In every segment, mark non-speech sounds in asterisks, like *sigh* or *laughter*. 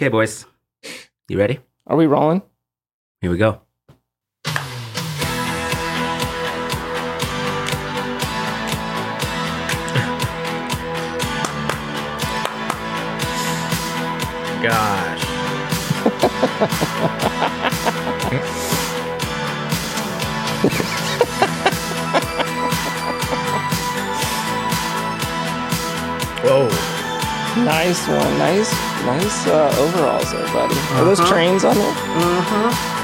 Okay, boys. You ready? Are we rolling? Here we go. Gosh. *laughs* Whoa. Nice one. Nice, nice uh, overalls there, buddy. Are those Uh-huh. trains on there? Uh-huh.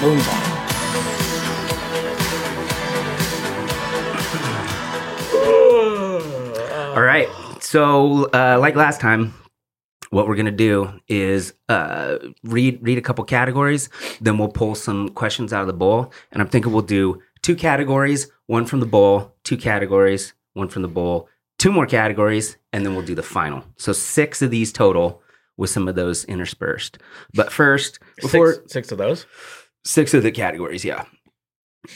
Booms on. All right. So, uh, like last time, what we're gonna do is uh, read read a couple categories, then we'll pull some questions out of the bowl, and I'm thinking we'll do two categories, one from the bowl, two categories, one from the bowl, two more categories, and then we'll do the final. So six of these total, with some of those interspersed. But first, before Six, six of those. Six of the categories, yeah.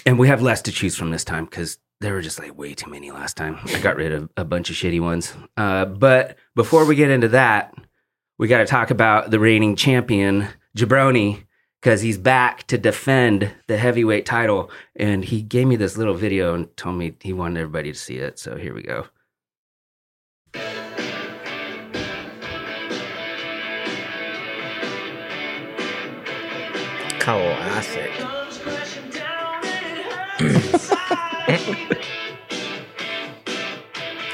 And we have less to choose from this time because there were just like way too many last time. I got rid of a bunch of shitty ones. Uh, but before we get into that, we got to talk about the reigning champion, Jabroni, because he's back to defend the heavyweight title. And he gave me this little video and told me he wanted everybody to see it. So here we go. Classic. *laughs*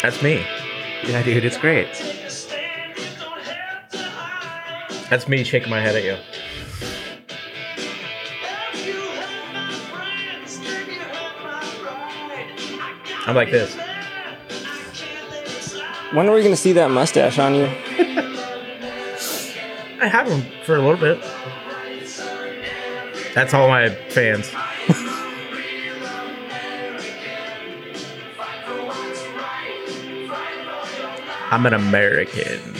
That's me. Yeah, dude, it's great. That's me shaking my head at you. I'm like this. When are we going to see that mustache on you? *laughs* I had him for a little bit. That's all my fans. *laughs* I'm an American.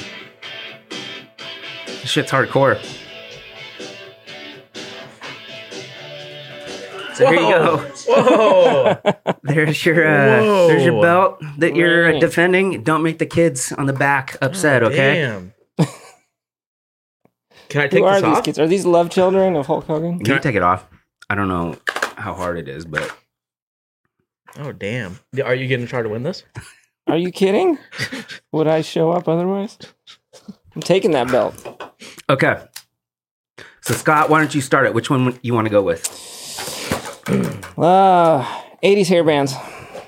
This shit's hardcore. So here you go. Whoa! *laughs* There's your uh, there's your belt that you're defending. Don't make the kids on the back upset, okay? Damn. Can I take Who are this these off? kids? Are these love children of Hulk Hogan? You can take it off. I don't know how hard it is, but Oh damn! Are you getting try to win this? Are you kidding? *laughs* Would I show up otherwise? I'm taking that belt. okay. So Scott, why don't you start it? Which one you want to go with? *clears throat* Uh, 80s hairbands.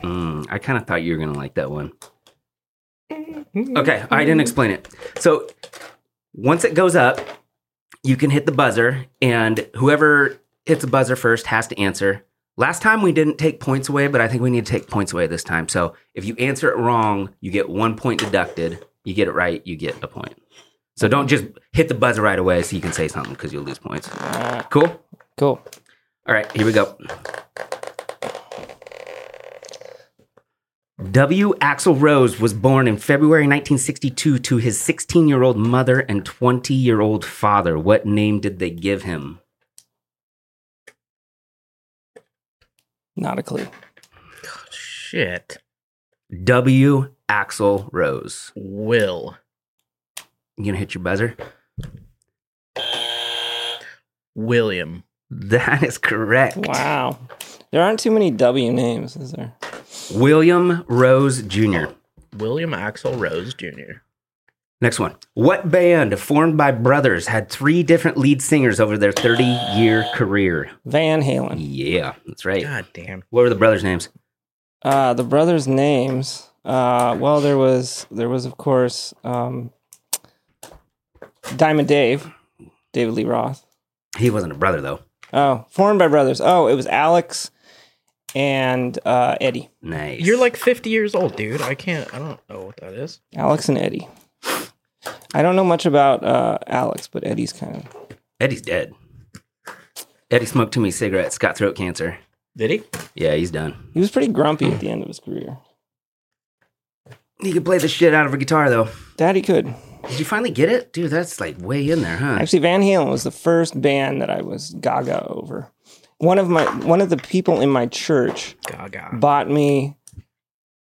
Mm, I kind of thought you were gonna like that one. Okay, I didn't explain it. So once it goes up, you can hit the buzzer, and whoever hits the buzzer first has to answer. Last time we didn't take points away, but I think we need to take points away this time. So if you answer it wrong, you get one point deducted. You get it right, you get a point. So don't just hit the buzzer right away so you can say something because you'll lose points. Cool? cool. All right, here we go. W. Axl Rose was born in February 1962 to his 16 year old mother and 20 year old father. What name did they give him? Not a clue. Shit. W. Axl Rose. Will. You gonna hit your buzzer? William. That is correct. Wow. There aren't too many W names, is there? William Rose Jr. William Axl Rose Jr. Next one. What band formed by brothers had three different lead singers over their 30 year career? Van Halen. Yeah, that's right. God damn. What were the brothers' names? Uh, the brothers' names. Uh, well, there was there was of course um, Diamond Dave, David Lee Roth. He wasn't a brother though. Oh, formed by brothers. Oh, it was Alex and uh, Eddie. Nice. You're like 50 years old, dude. I can't. I don't know what that is. Alex and Eddie. I don't know much about uh, Alex, but Eddie's kind of. Eddie's dead. Eddie smoked too many cigarettes, got throat cancer. Did he? Yeah, he's done. He was pretty grumpy at the end of his career. He could play the shit out of a guitar though. Daddy could. Did you finally get it? Dude, that's like way in there, huh? Actually, Van Halen was the first band that I was gaga over. One of my one of the people in my church Gaga. bought me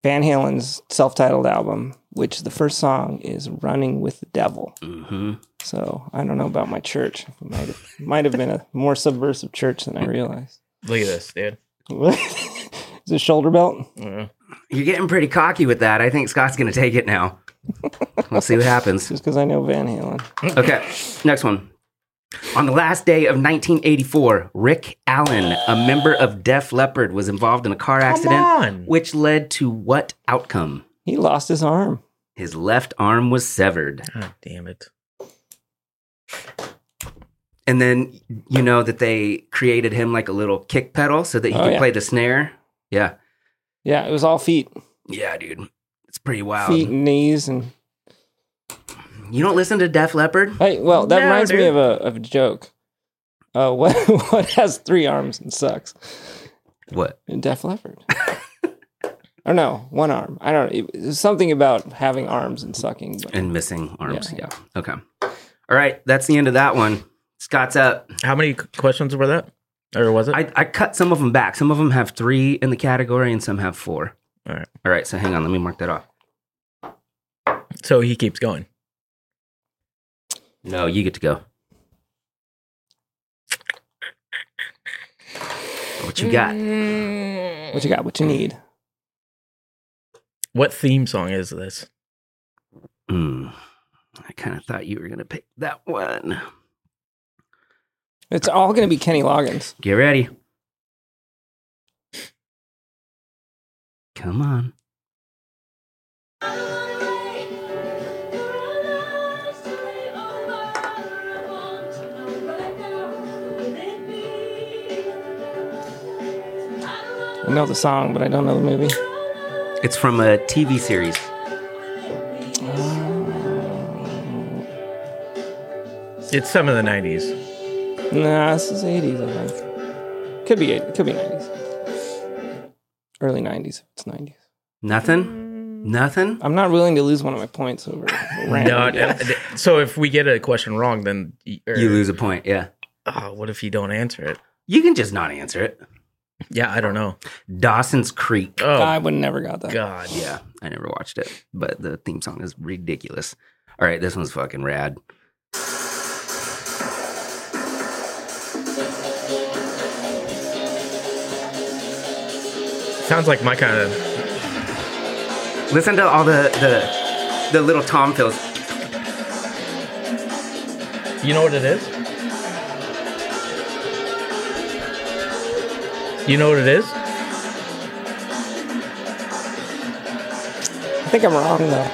Van Halen's self-titled album which the first song is "Running with the Devil." hmm So I don't know about my church. It might have, *laughs* might have been a more subversive church than I realized. Look at this, dude. *laughs* is it shoulder belt? Uh, You're getting pretty cocky with that. I think Scott's going to take it now. we'll see what happens. *laughs* Just because I know Van Halen. Okay, next one. On the last day of 1984, Rick Allen, a member of Def Leppard, was involved in a car accident, on. which led to what outcome? He lost his arm. His left arm was severed. God damn it. And then you know that they created him like a little kick pedal so that he Oh, could yeah. play the snare. Yeah. Yeah, it was all feet, Yeah, dude. It's pretty wild. feet and knees, and You don't listen to Def Leppard? hey, well, that No, reminds me of a of a joke. Uh, *laughs* what what has three arms and sucks? What? Def Leppard. or no, one arm. I don't. It, something about having arms and sucking. But And missing arms. Yeah. Yeah. Okay. All right. That's the end of that one. Scott's up. How many questions were that? Or was it? I, I cut some of them back. Some of them have three in the category and some have four. All right. All right. So hang on. Let me mark that off. So he keeps going. No, you get to go. What you got? what you got? What you need? What theme song is this? Hmm. I kind of thought you were going to pick that one. It's all going to be Kenny Loggins. Get ready. Come on. I know the song, but I don't know the movie. It's from a TV series. It's some of the 90s. Nah, this is 80s, I think. Could be 80, could be 90s. Early 90s, if it's 90s. Nothing? Nothing? I'm not willing to lose one of my points over No, *laughs* random. uh, so if we get a question wrong, then y- or- You lose a point. Yeah. Oh, what if you don't answer it? You can just not answer it. Yeah, I don't know. Dawson's Creek. Oh I would never got that. God, Yeah, I never watched it, but the theme song is ridiculous. All right, this one's fucking rad. sounds like my kind of. Listen to all the the the little tom fills. You know what it is? You know what it is? I think I'm wrong, though.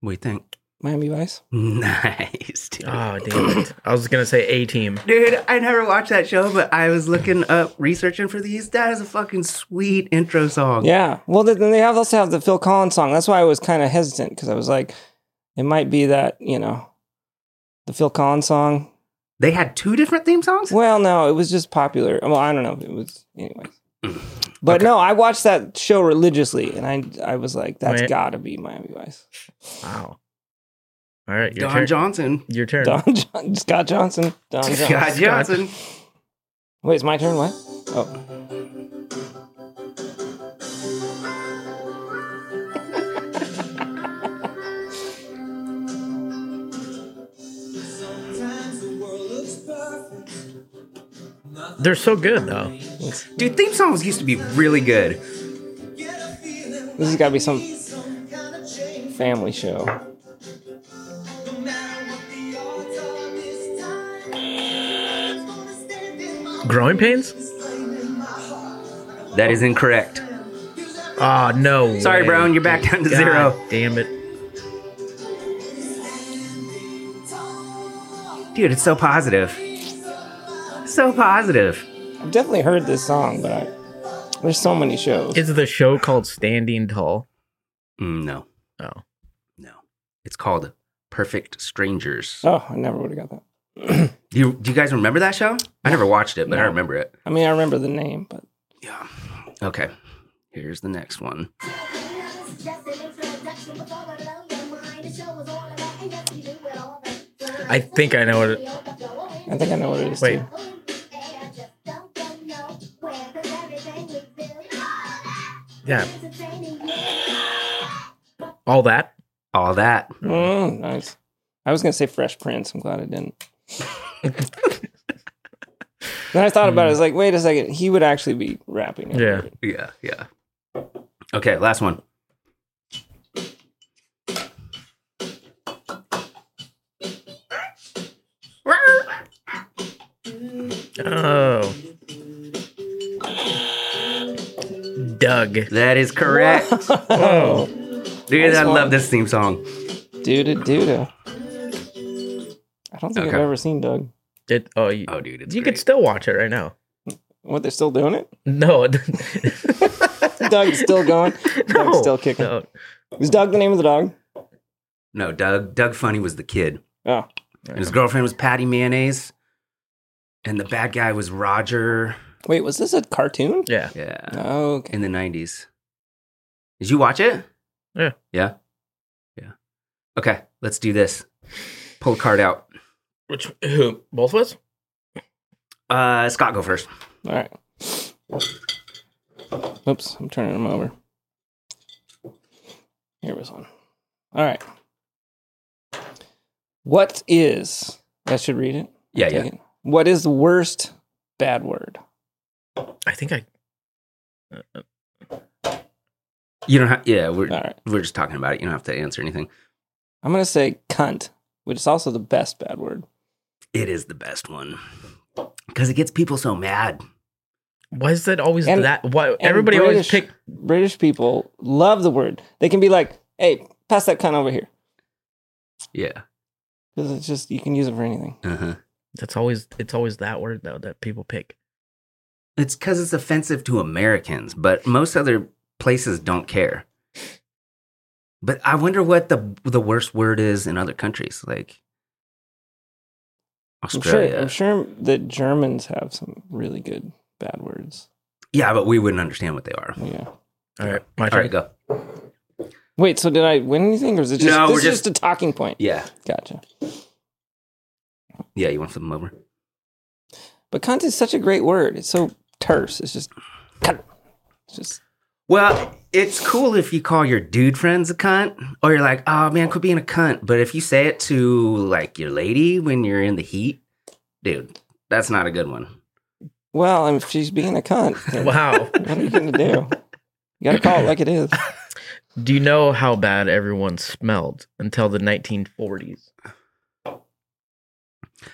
What do you think? Miami Vice? *laughs* Nice, dude. Oh damn it! I was gonna say A Team. Dude, I never watched that show, but I was looking up, researching for these. That is a fucking sweet intro song. Yeah. Well, then they have also have the Phil Collins song. That's why I was kind of hesitant because I was like, it might be that, you know, the Phil Collins song. They had two different theme songs? Well, no, it was just popular. Well, I don't know. If it was, anyways. Mm. But Okay. no, I watched that show religiously, and I I was like, that's Wait. got to be Miami Vice. Wow. All right, your Don turn. Johnson. Your turn. Don John, Scott Johnson. Don Johnson. Scott Johnson. Wait, it's my turn. What? Oh, They're so good though. Dude, theme songs used to be really good. this has got to be some family show. Growing pains? That is incorrect. Oh no. Sorry, way. Brown, you're back down to God zero. Damn it. Dude, it's so positive. So positive. I've definitely heard this song, but I, there's so many shows. Is the show called Standing Tall? Mm, no, Oh. no. It's called Perfect Strangers. oh, I never would have got that. Do *clears throat* you, do you guys remember that show? I never watched it, but I remember it. I mean, I remember the name, but Yeah. Okay. Here's the next one. I think I know what it I think I know what it is Wait. too. Yeah. All that. All that. Oh, nice. I was gonna say Fresh Prince. I'm glad I didn't. *laughs* then I thought about it. I was hmm. like, wait a second. He would actually be rapping. over Yeah. it. Yeah, yeah. Okay, last one. Oh. Doug. That is correct. Oh. *laughs* Dude, Nice I one. love this theme song. Duda duda. I don't think I've Okay. ever seen Doug. It, oh, you, Oh, dude, it's you great. could still watch it right now. What they're still doing it? No. *laughs* Doug's still going. no. Doug's still kicking. No. Is Doug the name of the dog? No, Doug. Doug Funnie was the kid. Oh, And his girlfriend was Patty Mayonnaise. And the bad guy was Roger. Wait, was this a cartoon? Yeah. Yeah. Oh, okay. In the 90s. Did you watch it? Yeah. Yeah. Yeah. Okay, let's do this. Pull a card out. Which who? Both of us? Uh, Scott, go first. All right. Oops, I'm turning them over. Here was one. All right. What is? I should read it. Yeah, yeah. it. What is the worst bad word? I think I. You don't have. Yeah, we're All right. we're just talking about it. You don't have to answer anything. I'm gonna say cunt, which is also the best bad word. It is the best one because it gets people so mad. Why is that always And- that? Why And everybody always pick? British people love the word. They can be like, "Hey, pass that cunt over here," Yeah. because it's just you can use it for anything. Uh huh. That's always it's always that word though that people pick. It's because it's offensive to Americans, but most other places don't care. But I wonder what the the worst word is in other countries, like I'm sure. Australia. I'm sure that Germans have some really good bad words. Yeah, but we wouldn't understand what they are. Yeah. All right, my All turn. right, go. Wait, so did I win anything, or is it just No, this we're just, just- a talking point? Yeah, Gotcha. yeah. You want to flip them over? But cunt is such a great word. It's so terse. It's just cunt. It's just Well, it's cool if you call your dude friends a cunt, or you're like, "Oh man, quit being a cunt." But if you say it to like your lady when you're in the heat, dude, that's not a good one. well, if she's being a cunt, *laughs* then Wow. what are you gonna do? You gotta call it like it is. *laughs* Do you know how bad everyone smelled until the 1940s?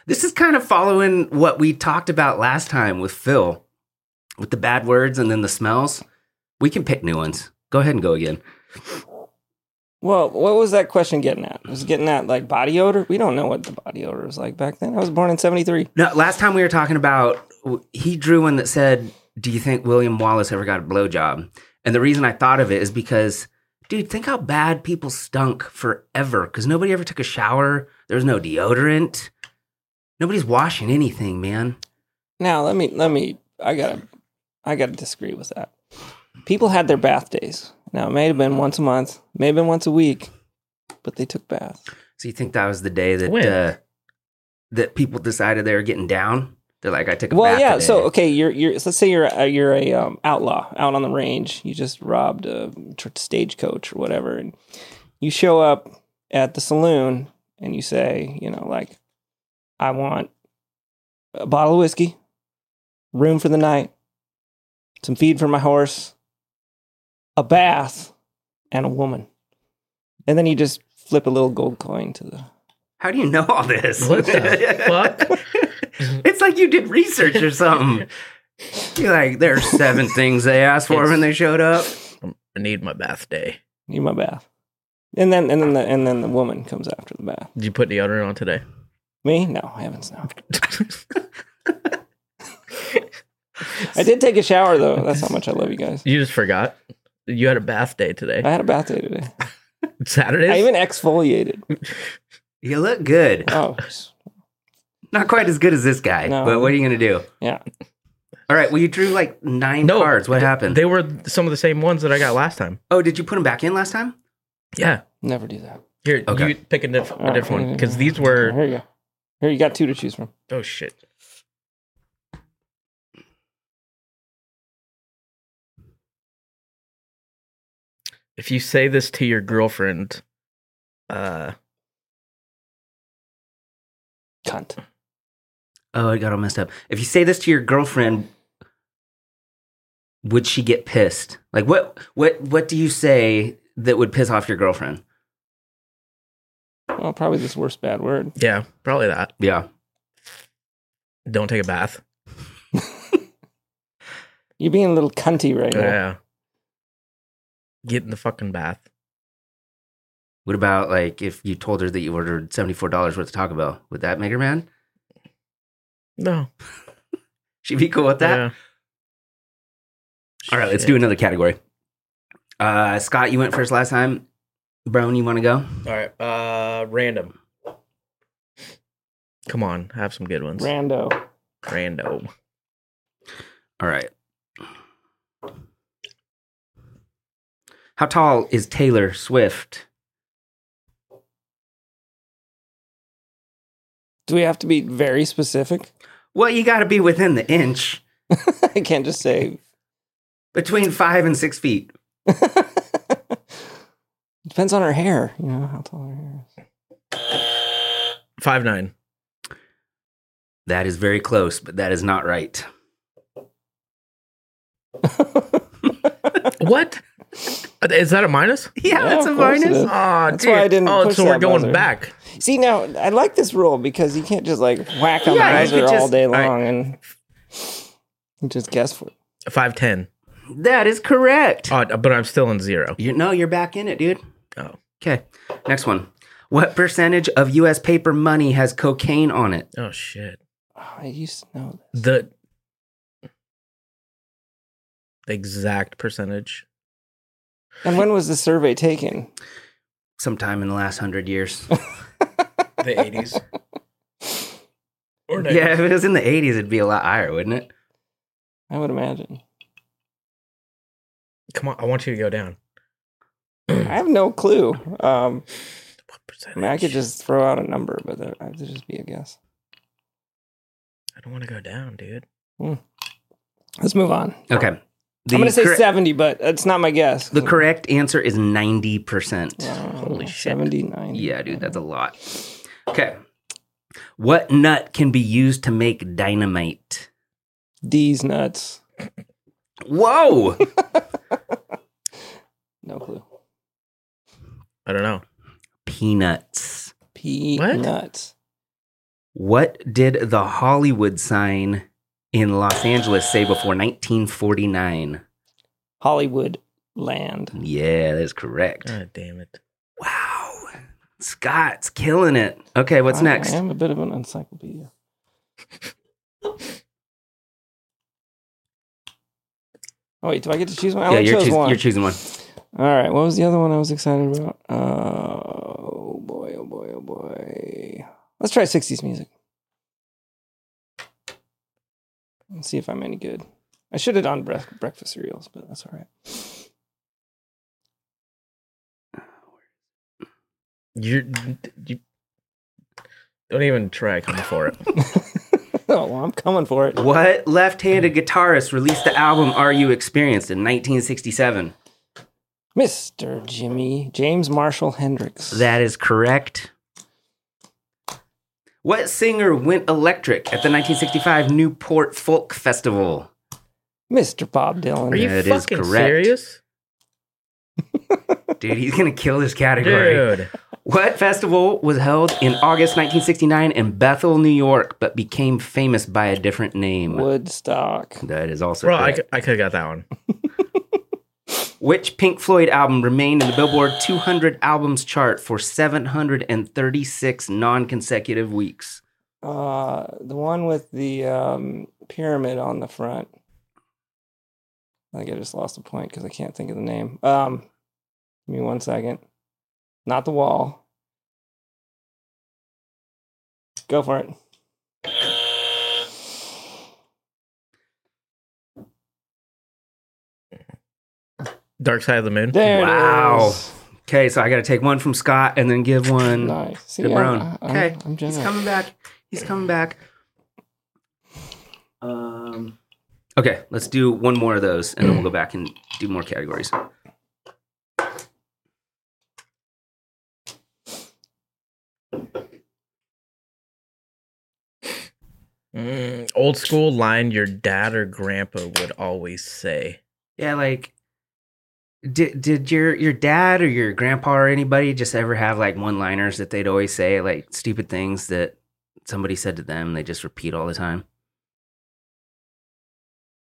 This is kind of following what we talked about last time with Phil, with the bad words and then the smells. We can pick new ones. Go ahead and go again. Well, what was that question getting at? Was it getting at like body odor? We don't know what the body odor was like back then. I was born in '73. No, last time we were talking about, he drew one that said, "Do you think William Wallace ever got a blowjob?" And the reason I thought of it is because, dude, think how bad people stunk forever because nobody ever took a shower. There was no deodorant. Nobody's washing anything, man. Now let me let me. I gotta I gotta disagree with that. People had their bath days. Now it may have been once a month, may have been once a week, but they took baths. So you think that was the day that uh, that people decided they were getting down? They're like, I took a bath? Well, yeah. today. So okay, you're you're. Let's say you're a, you're a um, outlaw out on the range. You just robbed a tr- stagecoach or whatever, and you show up at the saloon and you say, you know, like, I want a bottle of whiskey, room for the night, some feed for my horse, a bath, and a woman, and then you just flip a little gold coin to the. How do you know all this? What the fuck? *laughs* it's like you did research or something. You're like, there are seven things they asked for It's- when they showed up. I need my bath day. Need my bath, and then and then the and then the woman comes after the bath. Did you put deodorant on today? Me? No, I haven't. no. *laughs* I did take a shower though. That's how much I love you guys. You just forgot. You had a bath day today. I had a bath day today. *laughs* Saturday. I even exfoliated. *laughs* You look good. Oh, Not quite as good as this guy, No. but what are you going to do? yeah. All right, well, you drew like nine no cards. What th- happened? They were some of the same ones that I got last time. oh, did you put them back in last time? Yeah. Never do that. Here, Okay. you pick a, diff- a All right. different one because these were. Here you go. Here you got two to choose from. Oh shit. If you say this to your girlfriend, uh, Cunt. Oh, I got all messed up. If you say this to your girlfriend, would she get pissed? Like what what what do you say that would piss off your girlfriend? Well, probably this worst bad word. yeah, probably that. Yeah. Don't take a bath. *laughs* You're being a little cunty right now. Yeah. Get in the fucking bath. What about like if you told her that you ordered seventy four dollars worth of Taco Bell? Would that make her mad? No. *laughs* She'd be cool with that. Yeah. All right, let's do another category. Uh, Scott, you went first last time. Brown, you want to go? All right. Uh, random. Come on, have some good ones. Rando. Rando. All right. How tall is Taylor Swift? Do we have to be very specific? Well, you got to be within the inch, *laughs* I can't just say. between five and six feet. *laughs* Depends on her hair. You know how tall her hair is. Five nine. That is very close, but that is not right. *laughs* What? Is that a minus? Yeah, Yeah, that's a of it minus. Oh, That's why I didn't Oh, push so we're that going buzzer. back. See now, I like this rule because you can't just like whack on Yeah, the could buzzer all day all right. long and just guess for it. Five ten. That is correct. Oh, but I'm still in zero. You no, you're back in it, dude. Oh. Okay. Next one. What percentage of U.S. paper money has cocaine on it? Oh shit. Oh, I used to know this. The the exact percentage. And when was the survey taken? Sometime in the last hundred years. *laughs* The 80s. Or yeah, if it was in the '80s, it'd be a lot higher, wouldn't it? I would imagine. Come on, I want you to go down. I have no clue. Um, *sniffs* What I mean, I could just throw out a number, but that I have to just be a guess. I don't want to go down, dude. Let's move on. Okay. The I'm going to say correct- 70, but it's not my guess. The correct answer is ninety percent. Holy shit. 79. Yeah, dude, that's a lot. Okay. What nut can be used to make dynamite? These nuts. Whoa! *laughs* No clue. I don't know. Peanuts. Peanuts. What did the Hollywood sign in Los Angeles say before 1949? Hollywood land. Yeah, that's correct. God damn it. Wow. Scott's killing it. Okay, what's I- next? I am a bit of an encyclopedia. *laughs* Oh wait, do I get to choose one? I yeah, you're, chose choos- one. you're choosing one. All right, what was the other one I was excited about? Uh, oh boy, oh boy, oh boy. Let's try 60s music. Let's see if I'm any good. I should have done bre- breakfast cereals, but that's all right. You're, you don't even try coming for it. *laughs* oh, well, I'm coming for it. What left handed guitarist released the album Are You Experienced in 1967? Mr. Jimmy James Marshall Hendrix. That is correct. What singer went electric at the 1965 Newport Folk Festival? Mr. Bob Dylan. Are you That is fucking correct. serious? *laughs* Dude, he's going to kill this category. Dude. What festival was held in August 1969 in Bethel, New York, but became famous by a different name? Woodstock. That is also Bro, correct. cou- I could have got that one. *laughs* Which Pink Floyd album remained in the Billboard 200 albums chart for 736 non-consecutive weeks? Uh, the one with the um, pyramid on the front. I think I just lost a point because I can't think of the name. Um, give me one second. Not the wall. Go for it. Dark Side of the Moon. There wow. Okay, so I got to take one from Scott and then give one nice. See, to Brown. Okay, I'm he's coming back. He's coming back. Um, okay, let's do one more of those, and then we'll go back and do more categories. Mm, old school line your dad or grandpa would always say. Yeah, like did did your your dad or your grandpa or anybody just ever have like one liners that they'd always say, like stupid things that somebody said to them, they just repeat all the time?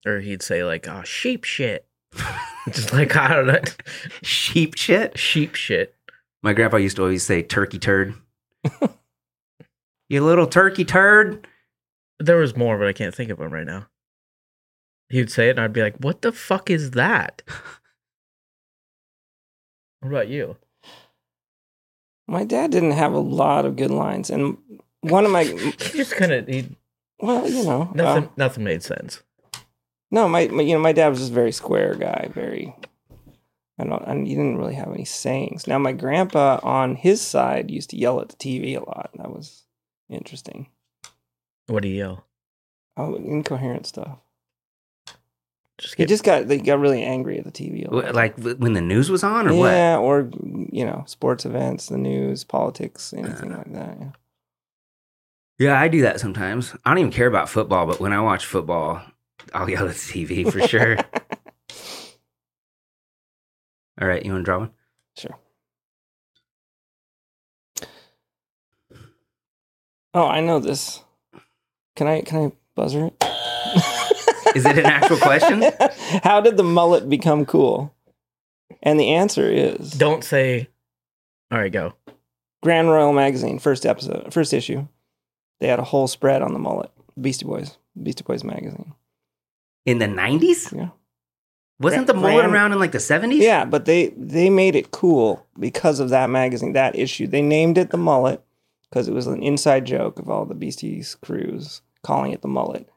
Or he'd say like, oh, sheep shit. *laughs* Just like, I don't know. Sheep shit. Sheep shit. My grandpa used to always say turkey turd. *laughs* you little turkey turd. There was more, but I can't think of them right now. He would say it, and I'd be like, "What the fuck is that?" *laughs* what about you? My dad didn't have a lot of good lines, and one of my *laughs* He just kind of he well, you know, nothing. uh, nothing made sense. no, my, my you know my dad was just a very square guy, very. I don't. And he didn't really have any sayings. Now my grandpa on his side used to yell at the TV a lot. That was interesting. What do you yell? Oh, incoherent stuff. Just He just got they got really angry at the TV. A lot. Wh- Like when the news was on, or what? yeah, or you know, sports events, the news, politics, anything uh. like that. Yeah. Yeah, I do that sometimes. I don't even care about football, but when I watch football, I'll yell at the TV *laughs* for sure. All right, you want to draw one? Sure. Oh, I know this. Can I can I buzzer it? Is it an actual question? *laughs* How did the mullet become cool? And the answer is don't say. All right, go. Grand Royal Magazine, first episode, first issue. They had a whole spread on the mullet. Beastie Boys, Beastie Boys magazine. In the 90s? Yeah. Wasn't the mullet ran- around in like the 70s? Yeah, but they they made it cool because of that magazine, that issue. They named it the mullet because it was an inside joke of all the Beasties crews calling it the mullet.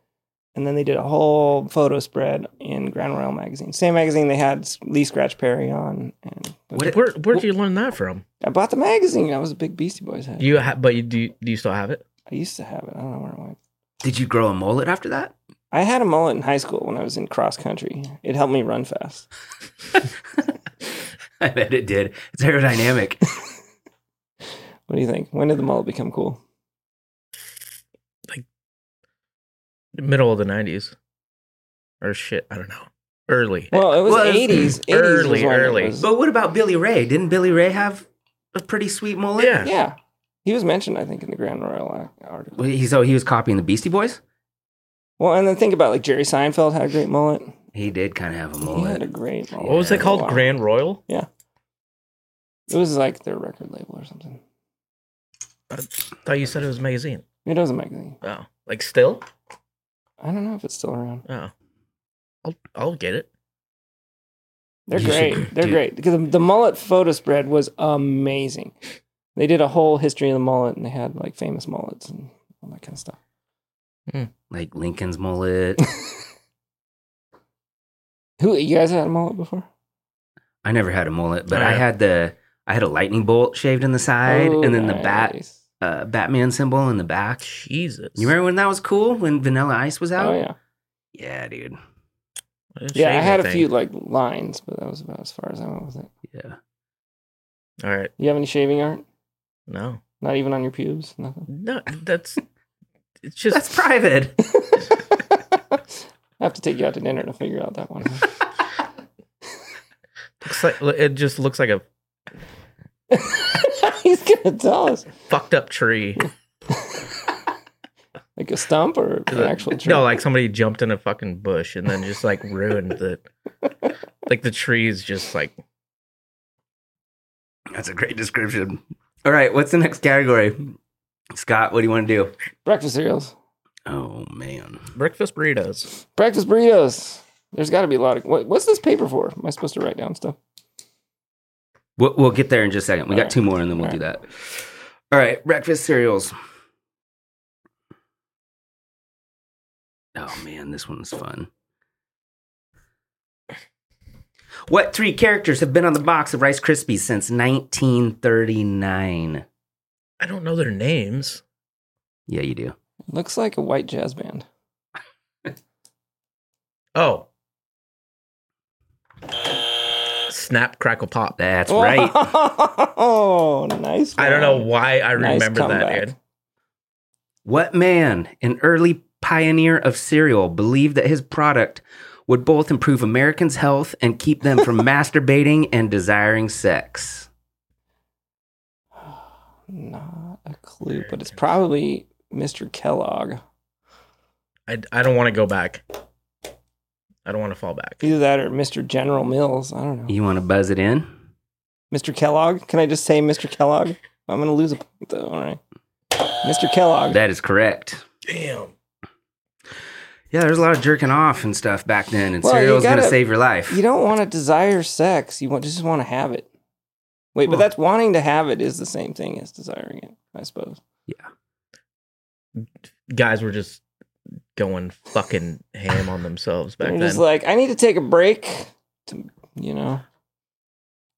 And then they did a whole photo spread in Grand Royal magazine. Same magazine they had Lee Scratch Perry on. And What- Where where'd you learn that from? I bought the magazine. I was a big Beastie Boys head. You ha- but you do. You, do you still have it? I used to have it. I don't know where it went. Did you grow a mullet after that? I had a mullet in high school when I was in cross country. It helped me run fast. *laughs* I bet it did. It's aerodynamic. *laughs* What do you think? When did the mullet become cool? Middle of the nineties, or shit? I don't know. Early. Well, it was Well, it was 80s. 80s early, was early. was- but what about Billy Ray? Didn't Billy Ray have a pretty sweet mullet? Yeah. Yeah. He was mentioned, I think, in the Grand Royal article. Well, he, so he was copying the Beastie Boys? Well, and then think about like Jerry Seinfeld had a great mullet. He did kind of have a mullet. He had a great mullet. What was it called? while. Grand Royal. Yeah. It was like their record label or something. I thought you said it was a magazine. It was a magazine. Oh, like still? I don't know if it's still around. Oh, I'll I'll get it. They're You great. should *clears throat* They're do- great because the, the mullet photo spread was amazing. They did a whole history of the mullet, and they had like famous mullets and all that kind of stuff. Hmm. Like Lincoln's mullet. *laughs* Who you guys had a mullet before? I never had a mullet, but oh, I I had the I had a lightning bolt shaved in the side, Oh, and then the bat nice. Uh, Batman symbol in the back. Jesus. You remember when that was cool? When Vanilla Ice was out? Oh yeah, Yeah, dude. Yeah. I had a anything. few like lines, but that was about as far as I went with it. Yeah. All right. You have any shaving art? No. Not even on your pubes? Nothing. No. That's. It's just. That's private. *laughs* *laughs* I have to take you out to dinner to figure out that one. *laughs* looks like, it just looks like a *laughs* He's gonna tell us fucked up tree. *laughs* like a stump or an actual tree. No, like somebody jumped in a fucking bush and then just like ruined the. *laughs* Like the tree is just like. That's a great description. All right, what's the next category? Scott, what do you want to do? breakfast cereals, Oh man. Breakfast burritos. breakfast burritos. There's got to be a lot of. What, what's this paper for? Am I supposed to write down stuff? We'll, we'll get there in just a second. We All got right. two more and then we'll All do that. All right, breakfast cereals. Oh man, this one's fun. What three characters have been on the box of Rice Krispies since 1939? I don't know their names. Yeah, you do. Looks like a white jazz band. Oh. Snap, crackle, pop. That's right. Oh, *laughs* nice. I don't know why I Nice remember that, comeback. dude. What man an early pioneer of cereal, believed that his product would both improve Americans' health and keep them from *laughs* masturbating and desiring sex? *sighs* Not a clue, but it's probably Mr. Kellogg. I, I don't want to go back. I don't want to fall back. Either that or Mr. General Mills. I don't know. You want to buzz it in? Mr. Kellogg? Can I just say Mr. Kellogg? I'm going to lose a point, though. All right. Mr. Kellogg. That is correct. Damn. Yeah, there's a lot of jerking off and stuff back then, and Well, you cereal's going to gotta- save your life. You don't want to desire sex. You want, just want to have it. Wait, but that's wanting to have it is the same thing as desiring it, I suppose. Yeah. Guys were just going fucking ham on themselves back They're then. just like, I need to take a break to, you know,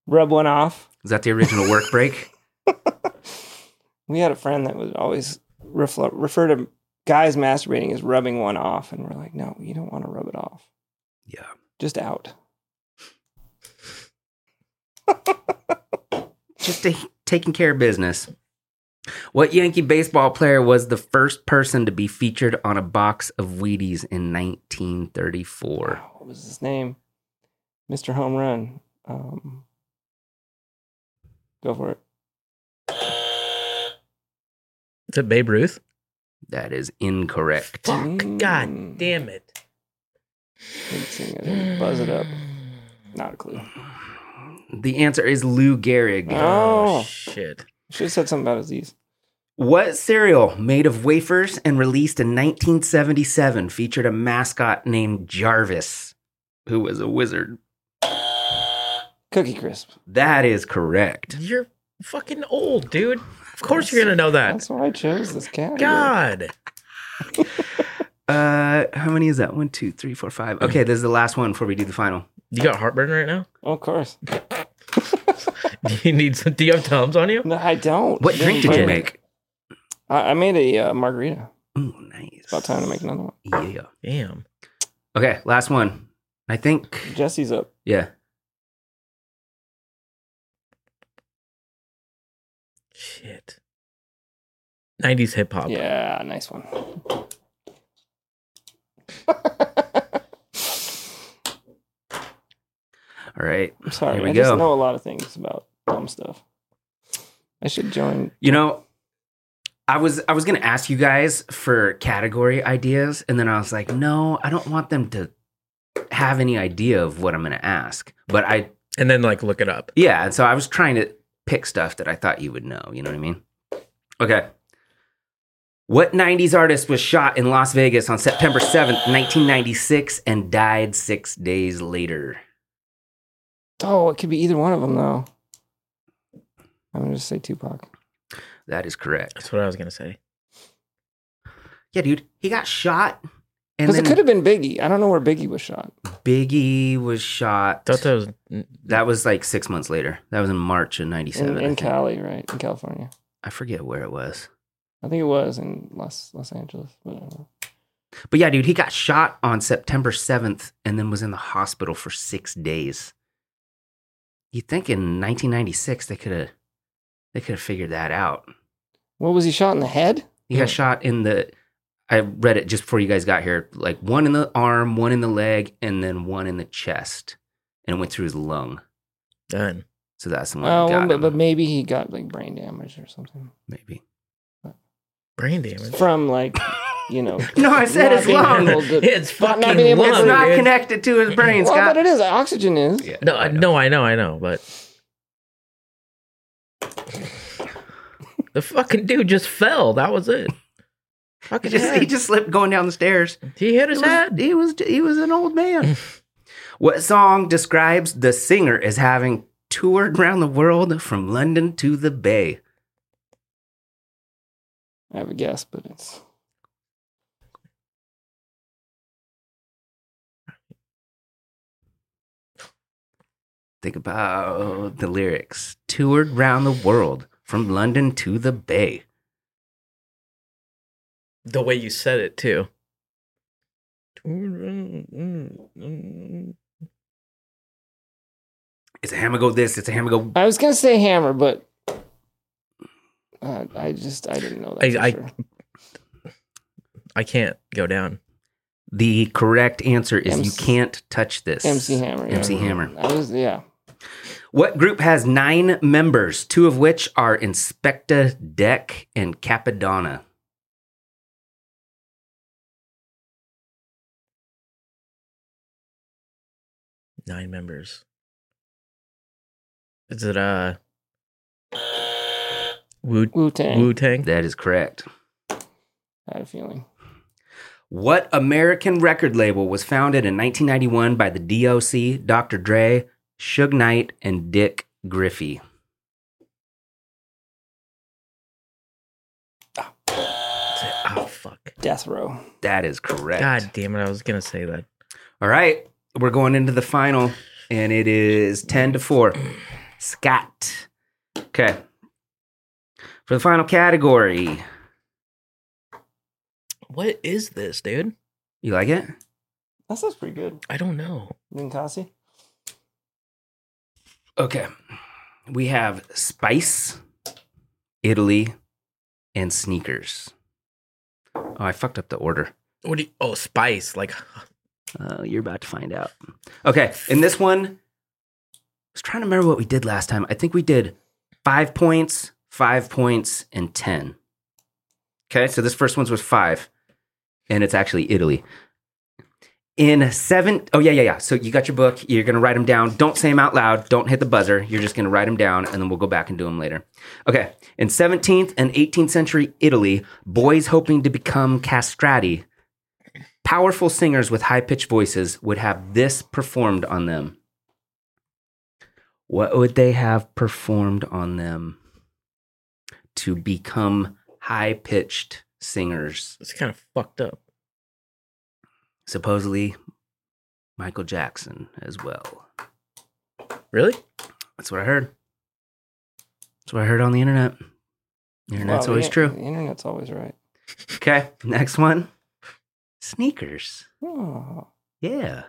rub one off. Is that the original work break? *laughs* We had a friend that would always refer, refer to guys masturbating as rubbing one off, and we're like, no, you don't want to rub it off, Yeah. just out. Just a, taking care of business. What Yankee baseball player was the first person to be featured on a box of Wheaties in 1934? Wow, what was his name? Mr. Home Run. Um, go for it. Is it Babe Ruth? That is incorrect. Fuck. Mm. God damn it. It, buzz it up. Not a clue. The answer is Lou Gehrig. Oh. shit. Should have said something about Aziz. What cereal made of wafers and released in 1977 featured a mascot named Jarvis, who was a wizard? Cookie Crisp. That is correct. You're fucking old, dude. Of course you're gonna know that. That's why I chose this category. God. *laughs* Uh, how many is that? One, two, three, four, five. Okay, this is the last one before we do the final. You got heartburn right now? Oh, of course. *laughs* Do you need some do you have Tums on you? No, I don't. What drink did you But make? I, I made a uh, margarita. Ooh, nice. It's about time to make another one. Yeah. Damn. Okay, last one. I think. Jesse's up. Yeah. Shit. 90s hip hop. Yeah, nice one. All right. I'm sorry. Here we I just know a lot of things about dumb stuff. I should join. You know, I was I was gonna ask you guys for category ideas, and then I was like, no, I don't want them to have any idea of what I'm gonna ask. But I And then like look it up. yeah, and so I was trying to pick stuff that I thought you would know. You know what I mean? Okay. What 90s artist was shot in Las Vegas on September 7th, 1996, and died six days later? Oh, it could be either one of them, though. I'm going to just say Tupac. That is correct. That's what I was gonna say. Yeah, dude, he got shot. And Because it then could have been Biggie. I don't know where Biggie was shot. Biggie was shot. Thought that was That was like six months later. That was in March of In, '97. I in. Cali, right? In California. I forget where it was. I think it was in Los Los Angeles. But I don't know. But yeah, dude, he got shot on September 7th and then was in the hospital for six days. You think in 1996 they could have they could have figured that out. What was he shot in the head? He got shot in the. I read it just before you guys got here. Like one in the arm, one in the leg, and then one in the chest, and it went through his lung. done. So that's the one. Oh, that got but, him, but maybe he got like brain damage or something maybe. Brain damage. from like you know. *laughs* No, I said it's being lung. It's not- not fucking being able lung, It's not dude. connected to his brain, Well, Scott. but it is. Oxygen is. Yeah, No, I, no, I know, I know, but the fucking dude just fell. That was it. He Fucking just, head. he just slipped going down the stairs. he hit his He was, head. he was he was an old man. *laughs* what song describes the singer as having toured around the world from London to the Bay? I have a guess, but it's Think about the lyrics. Toured round the world from London to the Bay. The way you said it too. It's a hammer go this, it's a hammer go. I was gonna say hammer, but uh, I just I didn't know that. I- for I- sure. I can't go down. The correct answer is you can't touch this. MC Hammer. yeah. MC Hammer. I was, yeah. What group has nine members, two of which are Inspecta Deck and Cappadonna? Nine members. Is it uh Wu Wu Tang. Wu Tang? That is correct. I had a feeling. What American record label was founded in 1991 by the DOC, Dr. Dre, Suge Knight, and Dick Griffey? Ah, oh fuck! Death Row. That is correct. God damn it! I was gonna say that. All right, we're going into the final, and it is 10 to 4. Scott. Okay. For the final category, What is this, dude? you like it? That sounds pretty good. I don't know. Ninkasi? Okay. We have Spice, Italy, and Sneakers. Oh, I fucked up the order. What do you? Oh, spice. Like Uh, you're about to find out. Okay, in this one, I was trying to remember what we did last time. I think we did five points, five points, and 10. Okay, so this first one's was five, and it's actually Italy. In seven, oh yeah, yeah, yeah. So you got your book. You're gonna write them down. Don't say them out loud. Don't hit the buzzer. You're just gonna write them down, and then we'll go back and do them later. Okay. In 17th and 18th century Italy, boys hoping to become castrati powerful singers with high pitched voices would have this performed on them. What would they have performed on them to become high pitched singers? it's kind of fucked up. Supposedly, Michael Jackson as well. Really? That's what I heard. That's what I heard on the internet. The internet's Wow, always true. The internet's always right. Okay, next one sneakers. Oh. Yeah.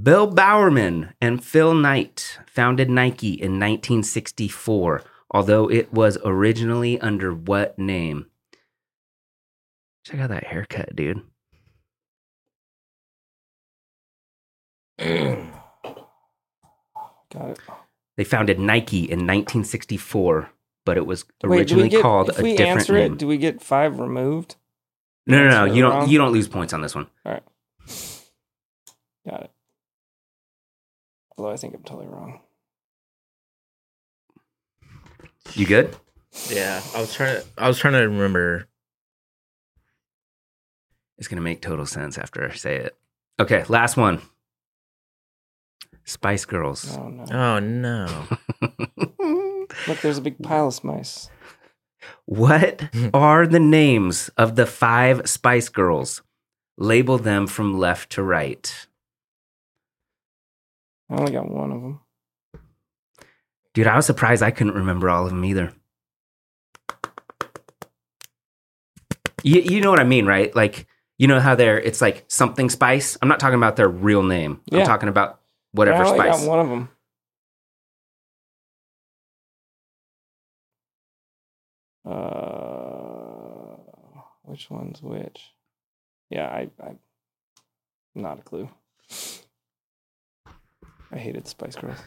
Bill Bowerman and Phil Knight founded Nike in 1964, although it was originally under what name? Check out that haircut, dude. *clears throat* Got it. They founded Nike in 1964, but it was Wait, do we originally get, called if a we different answer name. it, do we get five removed? no, no, no, answer you don't. wrong? You don't lose points on this one. All right. Got it. Although I think I'm totally wrong. You good? Yeah. I was trying to. I was trying to remember. It's gonna make total sense after I say it. Okay, last one. Spice Girls. Oh no! Oh no. *laughs* Look, there's a big pile of mice. What *laughs* are the names of the five Spice Girls? Label them from left to right. I only got one of them. Dude, I was surprised I couldn't remember all of them either. You, you know what I mean, right? Like, you know how they're, it's like something spice? I'm not talking about their real name. I'm talking about whatever I spice. got one of them. Uh, which one's which? Yeah, I, I, not a clue. I hated Spice Girls.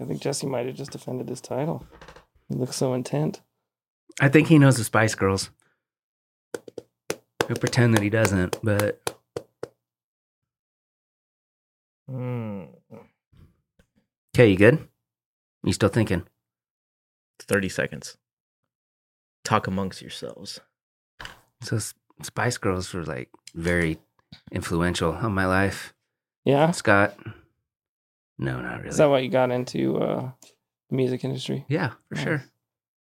I think Jesse might have just defended his title. He looks so intent. I think he knows the Spice Girls. He'll pretend that he doesn't, but Hmm. okay, you good? You still thinking? Thirty seconds. Talk amongst yourselves. So Spice Girls were like very influential on my life. Yeah, Scott? No, not really. is that why you got into uh, the music industry? yeah, for Nice. sure.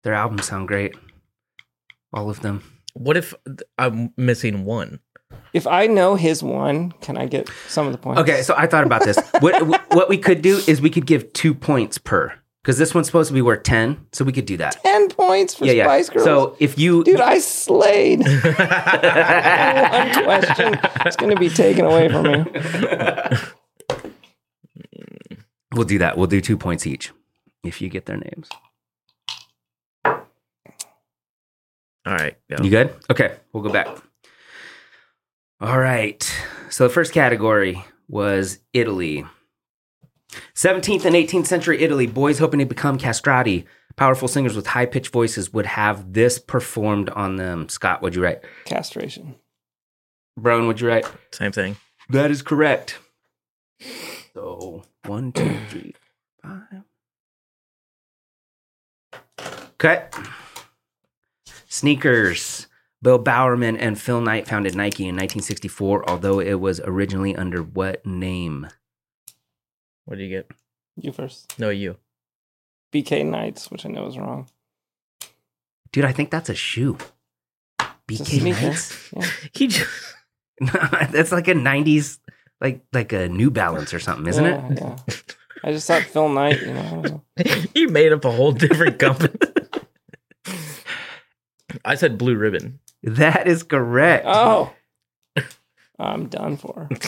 Their albums sound great. All of them. What if I'm missing one? If I know his one, can I get some of the points? Okay, so I thought about this. *laughs* what what we could do is we could give two points per because this one's supposed to be worth ten, so we could do that. ten points for yeah, yeah. Spice Girls. So if you, dude, I slayed. *laughs* one question is going to be taken away from me. we'll do that. We'll do two points each if you get their names. All right. Go. You good? Okay, we'll go back. All right. So the first category was Italy. 17th and 18th century Italy, boys hoping to become castrati, powerful singers with high pitched voices, would have this performed on them. Scott, what'd you write? Castration. Brown, what'd you write? Same thing. That is correct. So one, two, three, five. Okay. Sneakers. Bill Bowerman and Phil Knight founded Nike in 1964, although it was originally under what name? What do you get? You first. No, you. BK Knights, which I know is wrong. Dude, I think that's a shoe. It's a BK. Knights? Yeah. *laughs* He just. *laughs* that's like a 90s, like like a New Balance or something, isn't yeah, it? Yeah. I just thought Phil Knight, you know. I don't know. *laughs* he made up a whole different company. I said blue ribbon. That is correct. Oh. I'm done for. *laughs*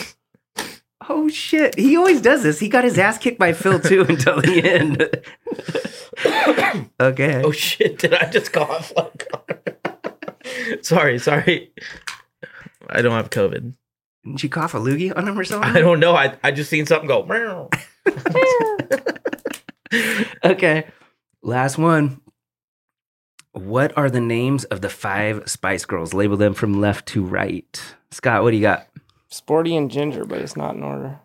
Oh shit! He always does this. He got his ass kicked by Phil too *laughs* until the end. *laughs* okay. Oh shit! Did I just cough? Oh, sorry, sorry. I don't have COVID. Didn't you cough a loogie on him or something? I don't know. I I just seen something go. Okay. Last one. What are the names of the five Spice Girls? Label them from left to right. Scott, what do you got? Sporty and Ginger, but it's not in order.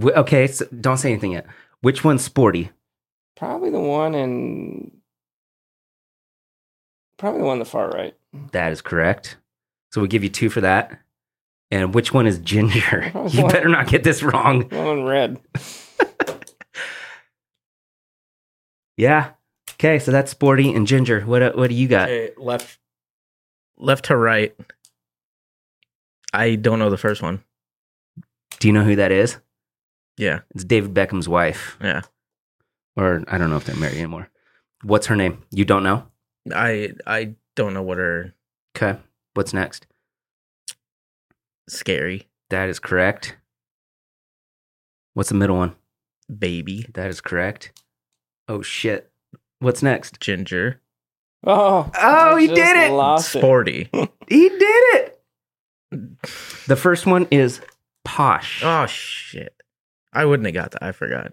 Wh- Okay, so don't say anything yet. Which one's sporty? Probably the one in. Probably the one on the far right. That is correct. So we give you two for that. And which one is ginger? *laughs* You better not get this wrong. The one in red. *laughs* Yeah. Okay, so that's sporty and ginger. What uh, what do you got? Okay, left, left to right. I don't know the first one. Do you know who that is? Yeah, It's David Beckham's wife. yeah. Or I don't know if they're married anymore. What's her name? You don't know? I I don't know what her. Okay. What's next? scary That is correct. What's the middle one? baby That is correct. Oh shit. What's next? ginger Oh. Oh, I he did it! Lost it. sporty. *laughs* He did it. The first one is posh. oh shit! I wouldn't have got that. I forgot.